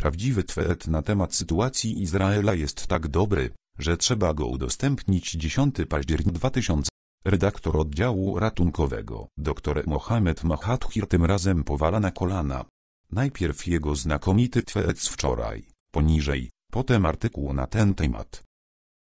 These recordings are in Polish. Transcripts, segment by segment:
prawdziwy tweet na temat sytuacji Izraela jest tak dobry, że trzeba go udostępnić 10 października 2000. Redaktor oddziału ratunkowego, dr Mohamed Mahathir tym razem powala na kolana. Najpierw jego znakomity tweet z wczoraj, poniżej, potem artykuł na ten temat.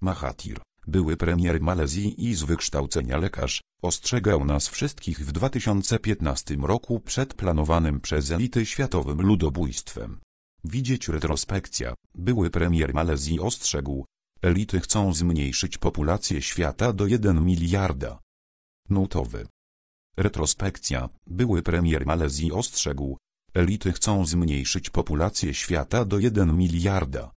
Mahathir, były premier Malezji i z wykształcenia lekarz, ostrzegał nas wszystkich w 2015 roku przed planowanym przez elity światowym ludobójstwem. Widzieć retrospekcja, były premier Malezji ostrzegł, elity chcą zmniejszyć populację świata do 1 miliarda. Nutowy. Retrospekcja, były premier Malezji ostrzegł, elity chcą zmniejszyć populację świata do 1 miliarda.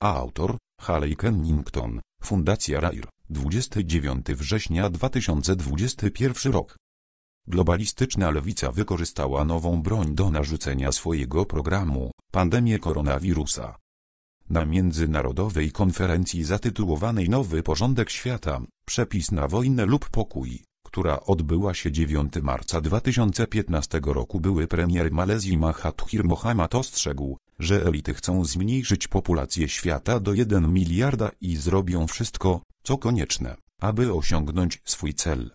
Autor, Haley Kennington, Fundacja RAIR, 29 września 2021 rok. Globalistyczna lewica wykorzystała nową broń do narzucenia swojego programu, pandemię koronawirusa. Na międzynarodowej konferencji zatytułowanej Nowy Porządek Świata, przepis na wojnę lub pokój, która odbyła się 9 marca 2015 roku były premier Malezji Mahathir Mohamad ostrzegł, że elity chcą zmniejszyć populację świata do 1 miliarda i zrobią wszystko, co konieczne, aby osiągnąć swój cel.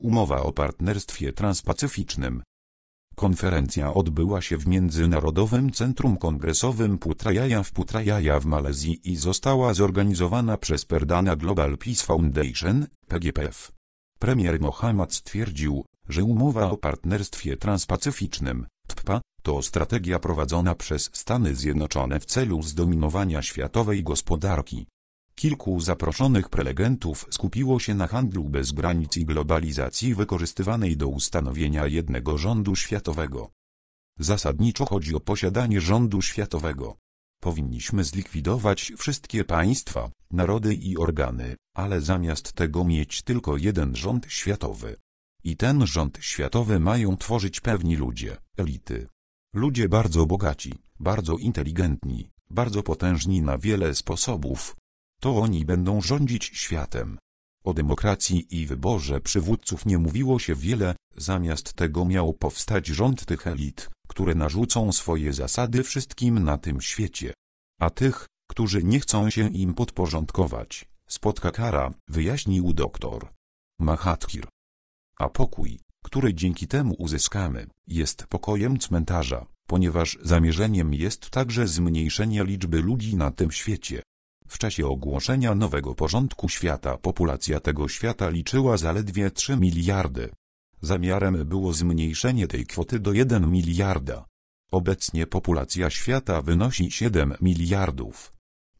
Umowa o partnerstwie transpacyficznym. Konferencja odbyła się w Międzynarodowym Centrum Kongresowym Putrajaya w Putrajaya w Malezji i została zorganizowana przez Perdana Global Peace Foundation, PGPF. Premier Mohammad stwierdził, że umowa o partnerstwie transpacyficznym, TPA, to strategia prowadzona przez Stany Zjednoczone w celu zdominowania światowej gospodarki. Kilku zaproszonych prelegentów skupiło się na handlu bez granic i globalizacji wykorzystywanej do ustanowienia jednego rządu światowego. Zasadniczo chodzi o posiadanie rządu światowego. Powinniśmy zlikwidować wszystkie państwa, narody i organy, ale zamiast tego mieć tylko jeden rząd światowy. I ten rząd światowy mają tworzyć pewni ludzie, elity. Ludzie bardzo bogaci, bardzo inteligentni, bardzo potężni na wiele sposobów. To oni będą rządzić światem. O demokracji i wyborze przywódców nie mówiło się wiele, zamiast tego miał powstać rząd tych elit, które narzucą swoje zasady wszystkim na tym świecie. A tych, którzy nie chcą się im podporządkować, spotka kara, wyjaśnił doktor Mahathir. A pokój, który dzięki temu uzyskamy, jest pokojem cmentarza, ponieważ zamierzeniem jest także zmniejszenie liczby ludzi na tym świecie. W czasie ogłoszenia nowego porządku świata populacja tego świata liczyła zaledwie 3 miliardy. Zamiarem było zmniejszenie tej kwoty do 1 miliarda. Obecnie populacja świata wynosi 7 miliardów.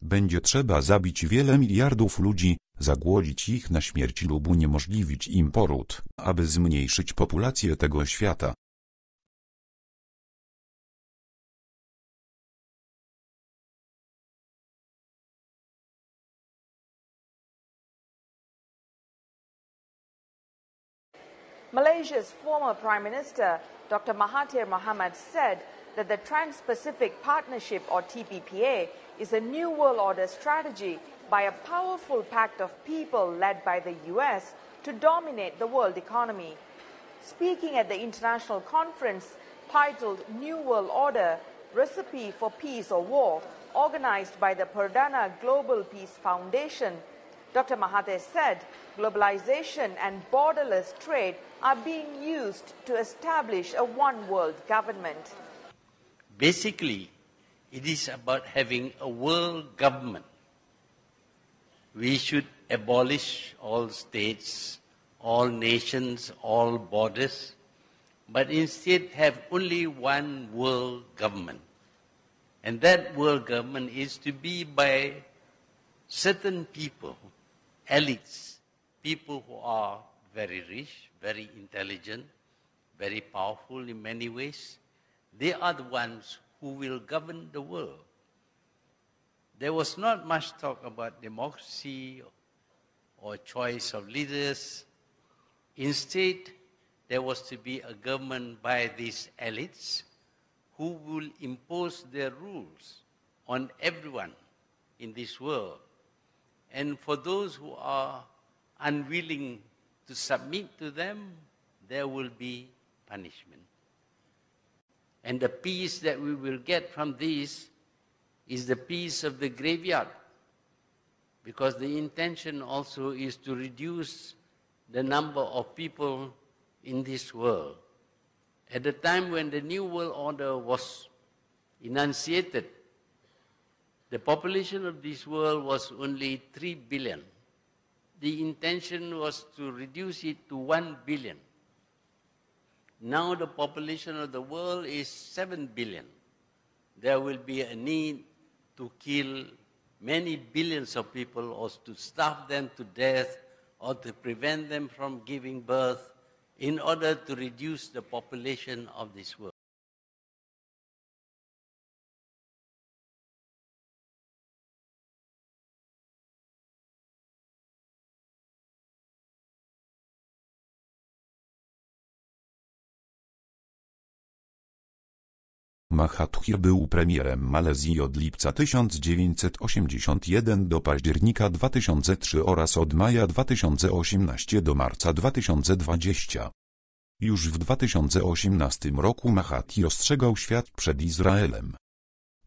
Będzie trzeba zabić wiele miliardów ludzi, zagłodzić ich na śmierć lub uniemożliwić im poród, aby zmniejszyć populację tego świata. Malaysia's former Prime Minister, Dr. Mahathir Mohamad, said that the Trans Pacific Partnership, or TPPA, is a New World Order strategy by a powerful pact of people led by the US to dominate the world economy. Speaking at the international conference titled New World Order Recipe for Peace or War, organized by the Perdana Global Peace Foundation, Dr. Mahathir said globalization and borderless trade are being used to establish a one world government. Basically, it is about having a world government. We should abolish all states, all nations, all borders, but instead have only one world government. And that world government is to be by certain people, elites, people who are very rich, very intelligent, very powerful in many ways. They are the ones who will govern the world. There was not much talk about democracy or choice of leaders. Instead, there was to be a government by these elites who will impose their rules on everyone in this world. And for those who are unwilling to submit to them, there will be punishment. And the peace that we will get from this is the peace of the graveyard. Because the intention also is to reduce the number of people in this world. At the time when the New World Order was enunciated, the population of this world was only 3 billion. The intention was to reduce it to 1 billion. Now the population of the world is 7 billion. There will be a need to kill many billions of people or to starve them to death or to prevent them from giving birth in order to reduce the population of this world. Mahathir był premierem Malezji od lipca 1981 do października 2003 oraz od maja 2018 do marca 2020. Już w 2018 roku Mahathir ostrzegał świat przed Izraelem.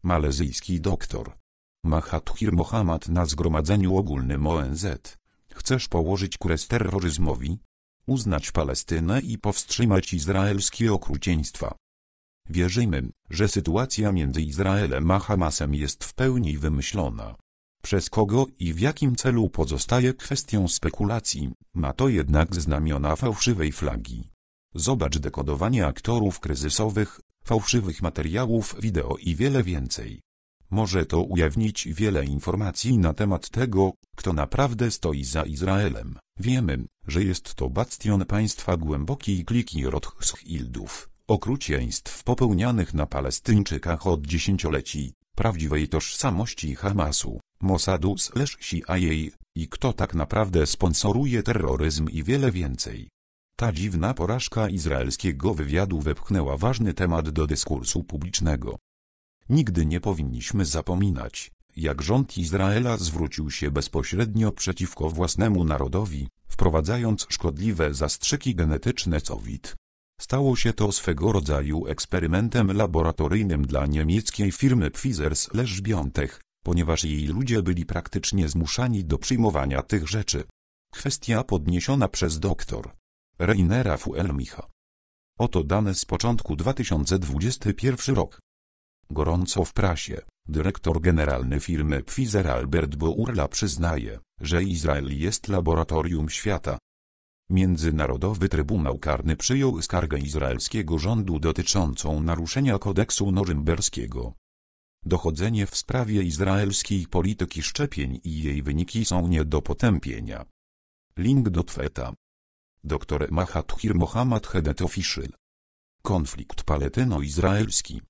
Malezyjski doktor Mahathir Mohamad na Zgromadzeniu Ogólnym ONZ. Chcesz położyć kres terroryzmowi? Uznać Palestynę i powstrzymać izraelskie okrucieństwa. Wierzymy, że sytuacja między Izraelem a Hamasem jest w pełni wymyślona. Przez kogo i w jakim celu pozostaje kwestią spekulacji, ma to jednak znamiona fałszywej flagi. Zobacz dekodowanie aktorów kryzysowych, fałszywych materiałów wideo i wiele więcej. Może to ujawnić wiele informacji na temat tego, kto naprawdę stoi za Izraelem. Wiemy, że jest to bastion państwa głębokiej kliki Rothschildów okrucieństw popełnianych na Palestyńczykach od dziesięcioleci, prawdziwej tożsamości Hamasu, Mossadu slash CIA i kto tak naprawdę sponsoruje terroryzm i wiele więcej. Ta dziwna porażka izraelskiego wywiadu wepchnęła ważny temat do dyskursu publicznego. Nigdy nie powinniśmy zapominać, jak rząd Izraela zwrócił się bezpośrednio przeciwko własnemu narodowi, wprowadzając szkodliwe zastrzyki genetyczne COVID. Stało się to swego rodzaju eksperymentem laboratoryjnym dla niemieckiej firmy Pfizer-Biontech, ponieważ jej ludzie byli praktycznie zmuszani do przyjmowania tych rzeczy. Kwestia podniesiona przez dr. Reinera Fuelmicha. Oto dane z początku 2021 rok. Gorąco w prasie. Dyrektor generalny firmy Pfizer Albert Bourla przyznaje, że Izrael jest laboratorium świata, Międzynarodowy Trybunał Karny przyjął skargę izraelskiego rządu dotyczącą naruszenia kodeksu norymberskiego. Dochodzenie w sprawie izraelskiej polityki szczepień i jej wyniki są nie do potępienia. Link do Tweta. Dr Mahathir Mohamad Hedet Official. Konflikt paletyno-izraelski.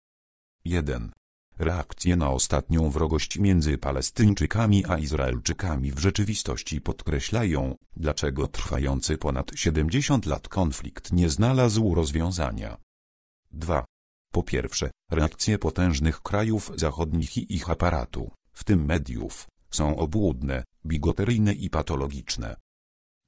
1. Reakcje na ostatnią wrogość między Palestyńczykami a Izraelczykami w rzeczywistości podkreślają, dlaczego trwający ponad 70 lat konflikt nie znalazł rozwiązania. 2. Po pierwsze, reakcje potężnych krajów zachodnich i ich aparatu, w tym mediów, są obłudne, bigoteryjne i patologiczne.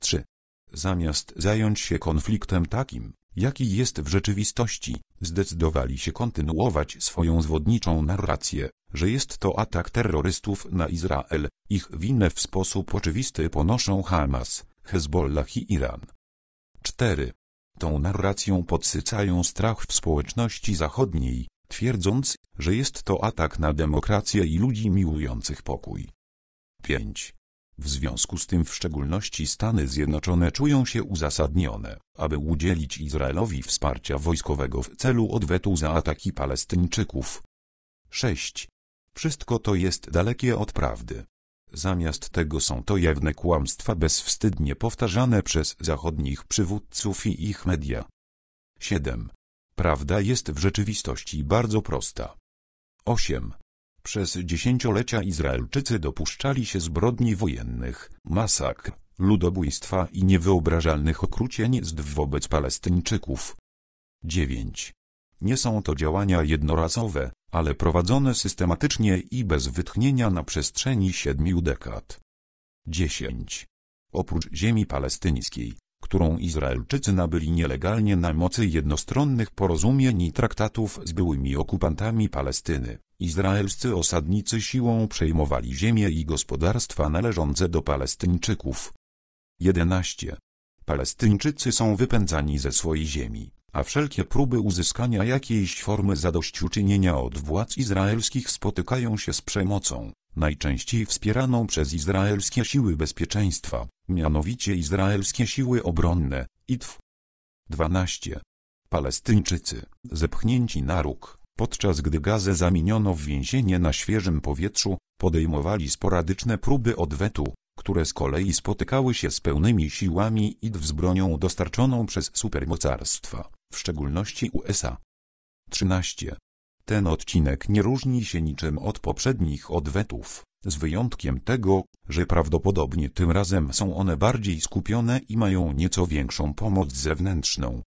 3. Zamiast zająć się konfliktem takim, jaki jest w rzeczywistości, zdecydowali się kontynuować swoją zwodniczą narrację, że jest to atak terrorystów na Izrael, ich winę w sposób oczywisty ponoszą Hamas, Hezbollah i Iran. 4. Tą narracją podsycają strach w społeczności zachodniej, twierdząc, że jest to atak na demokrację i ludzi miłujących pokój. 5. W związku z tym w szczególności Stany Zjednoczone czują się uzasadnione, aby udzielić Izraelowi wsparcia wojskowego w celu odwetu za ataki Palestyńczyków. 6. Wszystko to jest dalekie od prawdy. Zamiast tego są to jawne kłamstwa bezwstydnie powtarzane przez zachodnich przywódców i ich media. 7. Prawda jest w rzeczywistości bardzo prosta. 8. Przez dziesięciolecia Izraelczycy dopuszczali się zbrodni wojennych, masakr, ludobójstwa i niewyobrażalnych okrucieństw wobec Palestyńczyków. 9. Nie są to działania jednorazowe, ale prowadzone systematycznie i bez wytchnienia na przestrzeni siedmiu dekad. 10. Oprócz ziemi palestyńskiej, którą Izraelczycy nabyli nielegalnie na mocy jednostronnych porozumień i traktatów z byłymi okupantami Palestyny. Izraelscy osadnicy siłą przejmowali ziemię i gospodarstwa należące do Palestyńczyków. 11. Palestyńczycy są wypędzani ze swojej ziemi, a wszelkie próby uzyskania jakiejś formy zadośćuczynienia od władz izraelskich spotykają się z przemocą, najczęściej wspieraną przez izraelskie siły bezpieczeństwa, mianowicie izraelskie siły obronne, IDF. 12. Palestyńczycy, zepchnięci na róg, podczas gdy gazę zamieniono w więzienie na świeżym powietrzu, podejmowali sporadyczne próby odwetu, które z kolei spotykały się z pełnymi siłami IDF z bronią dostarczoną przez supermocarstwa, w szczególności USA. 13. Ten odcinek nie różni się niczym od poprzednich odwetów, z wyjątkiem tego, że prawdopodobnie tym razem są one bardziej skupione i mają nieco większą pomoc zewnętrzną.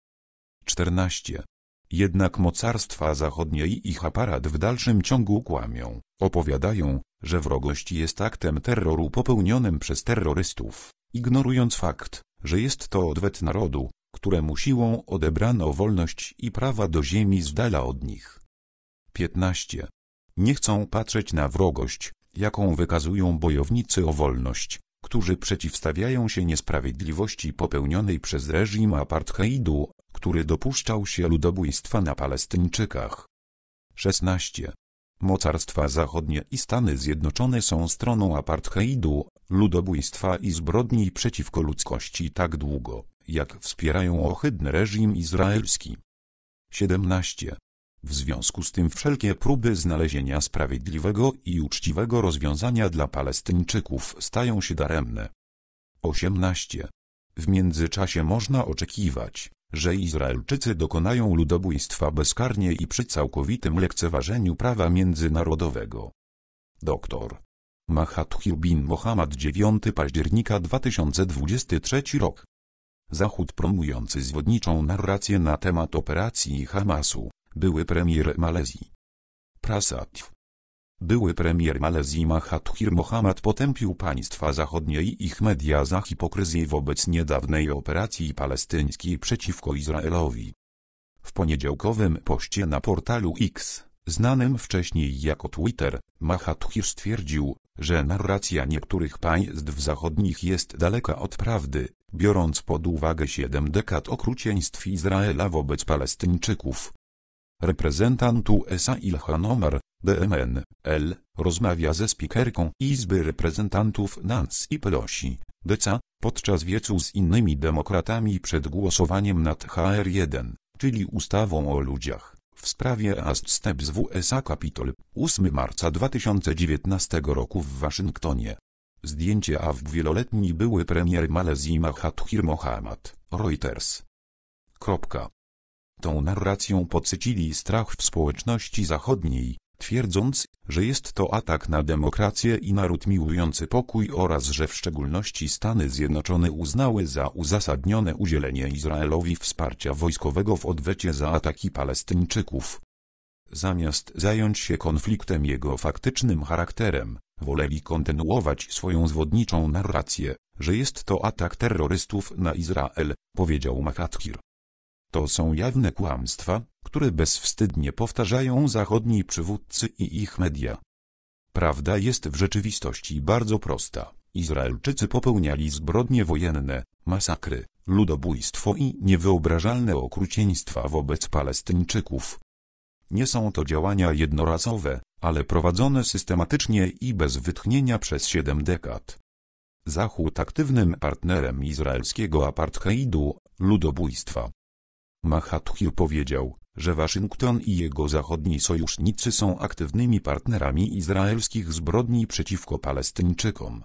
14. Jednak mocarstwa zachodnie i ich aparat w dalszym ciągu kłamią, opowiadają, że wrogość jest aktem terroru popełnionym przez terrorystów, ignorując fakt, że jest to odwet narodu, któremu siłą odebrano wolność i prawa do ziemi z dala od nich. 15. Nie chcą patrzeć na wrogość, jaką wykazują bojownicy o wolność, którzy przeciwstawiają się niesprawiedliwości popełnionej przez reżim apartheidu, który dopuszczał się ludobójstwa na Palestyńczykach. 16. Mocarstwa zachodnie i Stany Zjednoczone są stroną apartheidu, ludobójstwa i zbrodni przeciwko ludzkości tak długo, jak wspierają ohydny reżim izraelski. 17. W związku z tym wszelkie próby znalezienia sprawiedliwego i uczciwego rozwiązania dla Palestyńczyków stają się daremne. 18. W międzyczasie można oczekiwać, że Izraelczycy dokonają ludobójstwa bezkarnie i przy całkowitym lekceważeniu prawa międzynarodowego. Doktor Mahathir bin Mohammad 9 października 2023 rok Zachód promujący zwodniczą narrację na temat operacji Hamasu, były premier Malezji. Prasatw były premier Malezji Mahathir Mohamad potępił państwa zachodnie i ich media za hipokryzję wobec niedawnej operacji palestyńskiej przeciwko Izraelowi. W poniedziałkowym poście na portalu X, znanym wcześniej jako Twitter, Mahathir stwierdził, że narracja niektórych państw zachodnich jest daleka od prawdy, biorąc pod uwagę siedem dekad okrucieństw Izraela wobec Palestyńczyków. Reprezentant USA Ilhan Omar, DMN, L, rozmawia ze spikerką Izby Reprezentantów Nancy Pelosi, DCA, podczas wiecu z innymi demokratami przed głosowaniem nad HR1, czyli ustawą o ludziach, w sprawie Ast Steps w USA Capitol, 8 marca 2019 roku w Waszyngtonie. Zdjęcie AW wieloletni były premier Malezji Mahathir Mohamad, Reuters. Kropka. Tą narracją podsycili strach w społeczności zachodniej, twierdząc, że jest to atak na demokrację i naród miłujący pokój oraz że w szczególności Stany Zjednoczone uznały za uzasadnione udzielenie Izraelowi wsparcia wojskowego w odwecie za ataki Palestyńczyków. Zamiast zająć się konfliktem jego faktycznym charakterem, woleli kontynuować swoją zwodniczą narrację, że jest to atak terrorystów na Izrael, powiedział Mahathir. To są jawne kłamstwa, które bezwstydnie powtarzają zachodni przywódcy i ich media. Prawda jest w rzeczywistości bardzo prosta. Izraelczycy popełniali zbrodnie wojenne, masakry, ludobójstwo i niewyobrażalne okrucieństwa wobec Palestyńczyków. Nie są to działania jednorazowe, ale prowadzone systematycznie i bez wytchnienia przez siedem dekad. Zachód aktywnym partnerem izraelskiego apartheidu, ludobójstwa. Mahathir powiedział, że Waszyngton i jego zachodni sojusznicy są aktywnymi partnerami izraelskich zbrodni przeciwko Palestyńczykom.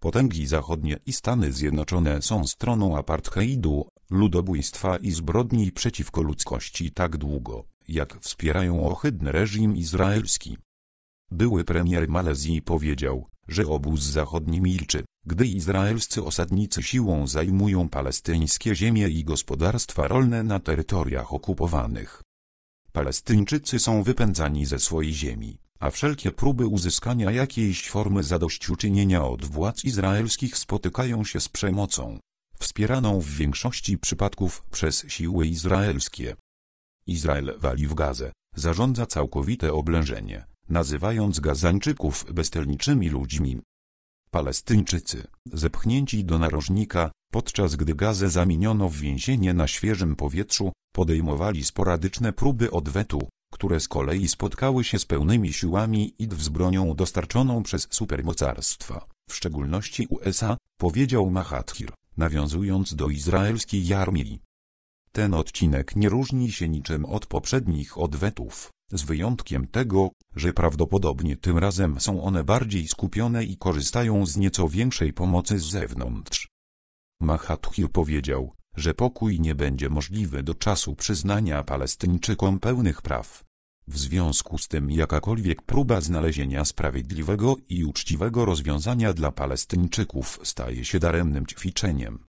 Potęgi zachodnie i Stany Zjednoczone są stroną apartheidu, ludobójstwa i zbrodni przeciwko ludzkości tak długo, jak wspierają ohydny reżim izraelski. Były premier Malezji powiedział, że obóz zachodni milczy, gdy izraelscy osadnicy siłą zajmują palestyńskie ziemie i gospodarstwa rolne na terytoriach okupowanych. Palestyńczycy są wypędzani ze swojej ziemi, a wszelkie próby uzyskania jakiejś formy zadośćuczynienia od władz izraelskich spotykają się z przemocą, wspieraną w większości przypadków przez siły izraelskie. Izrael wali w Gazę, zarządza całkowite oblężenie, nazywając Gazańczyków beztelniczymi ludźmi. Palestyńczycy, zepchnięci do narożnika, podczas gdy Gazę zamieniono w więzienie na świeżym powietrzu, podejmowali sporadyczne próby odwetu, które z kolei spotkały się z pełnymi siłami i z bronią dostarczoną przez supermocarstwa, w szczególności USA, powiedział Mahathir, nawiązując do izraelskiej armii. Ten odcinek nie różni się niczym od poprzednich odwetów, z wyjątkiem tego, że prawdopodobnie tym razem są one bardziej skupione i korzystają z nieco większej pomocy z zewnątrz. Mahathir powiedział, że pokój nie będzie możliwy do czasu przyznania Palestyńczykom pełnych praw. W związku z tym jakakolwiek próba znalezienia sprawiedliwego i uczciwego rozwiązania dla Palestyńczyków staje się daremnym ćwiczeniem.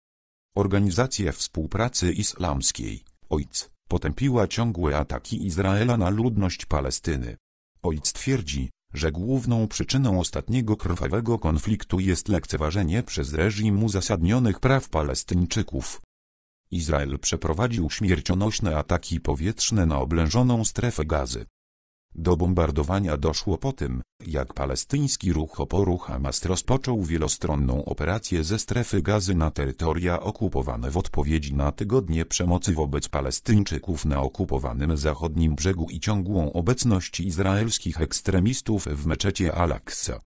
Organizacja Współpracy Islamskiej, OIC, potępiła ciągłe ataki Izraela na ludność Palestyny. OIC twierdzi, że główną przyczyną ostatniego krwawego konfliktu jest lekceważenie przez reżim uzasadnionych praw Palestyńczyków. Izrael przeprowadził śmiercionośne ataki powietrzne na oblężoną strefę gazy. Do bombardowania doszło po tym, jak palestyński ruch oporu Hamas rozpoczął wielostronną operację ze strefy gazy na terytoria okupowane w odpowiedzi na tygodnie przemocy wobec Palestyńczyków na okupowanym zachodnim brzegu i ciągłą obecność izraelskich ekstremistów w meczecie Al-Aqsa.